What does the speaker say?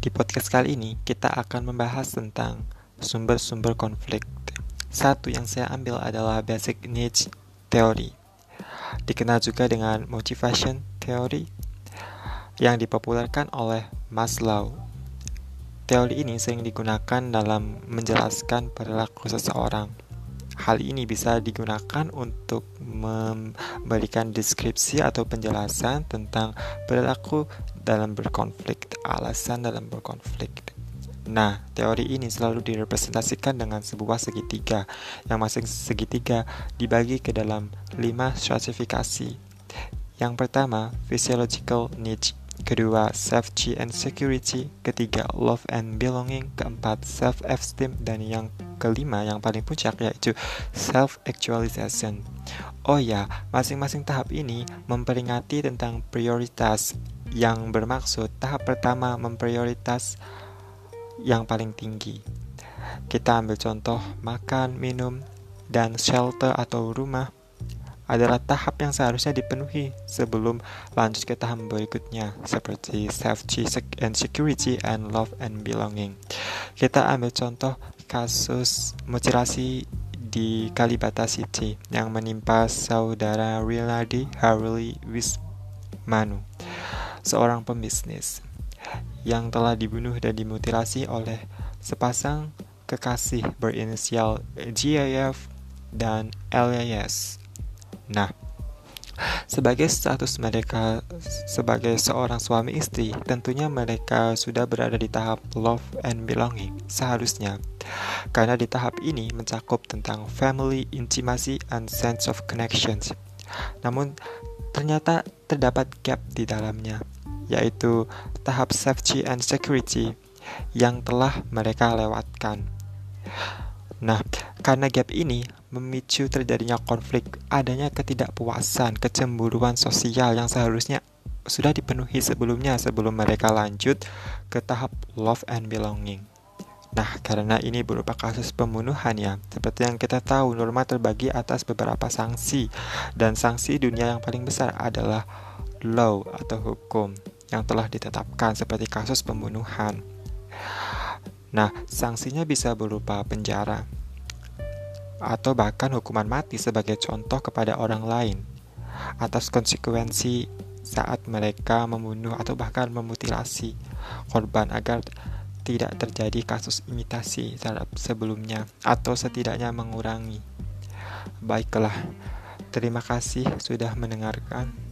Di podcast kali ini kita akan membahas tentang sumber-sumber konflik. Satu yang saya ambil adalah basic needs theory. Dikenal juga dengan motivation theory yang dipopulerkan oleh Maslow. Teori ini sering digunakan dalam menjelaskan perilaku seseorang. Hal ini bisa digunakan untuk memberikan deskripsi atau penjelasan tentang perilaku dalam berkonflik, alasan dalam berkonflik. Nah, teori ini selalu direpresentasikan dengan sebuah segitiga, yang masing segitiga dibagi ke dalam lima stratifikasi. Yang pertama, physiological needs kedua safety and security, ketiga love and belonging, keempat self esteem dan yang kelima yang paling puncak yaitu self actualization. Oh ya, masing-masing tahap ini memperingati tentang prioritas yang bermaksud tahap pertama memprioritas yang paling tinggi. Kita ambil contoh makan, minum, dan shelter atau rumah adalah tahap yang seharusnya dipenuhi sebelum lanjut ke tahap berikutnya seperti safety and security and love and belonging. Kita ambil contoh kasus mutilasi di Kalibata City yang menimpa saudara Rinaldi Harley Wismanu, seorang pembisnis yang telah dibunuh dan dimutilasi oleh sepasang kekasih berinisial GIF dan LAS Nah, sebagai status mereka sebagai seorang suami istri, tentunya mereka sudah berada di tahap love and belonging seharusnya. Karena di tahap ini mencakup tentang family, intimacy, and sense of connections. Namun, ternyata terdapat gap di dalamnya, yaitu tahap safety and security yang telah mereka lewatkan. Nah, karena gap ini memicu terjadinya konflik, adanya ketidakpuasan, kecemburuan sosial yang seharusnya sudah dipenuhi sebelumnya sebelum mereka lanjut ke tahap love and belonging. Nah, karena ini berupa kasus pembunuhan ya, seperti yang kita tahu, norma terbagi atas beberapa sanksi, dan sanksi dunia yang paling besar adalah law atau hukum yang telah ditetapkan seperti kasus pembunuhan. Nah, sanksinya bisa berupa penjara atau bahkan hukuman mati sebagai contoh kepada orang lain atas konsekuensi saat mereka membunuh atau bahkan memutilasi korban agar tidak terjadi kasus imitasi terhadap sebelumnya atau setidaknya mengurangi. Baiklah, terima kasih sudah mendengarkan.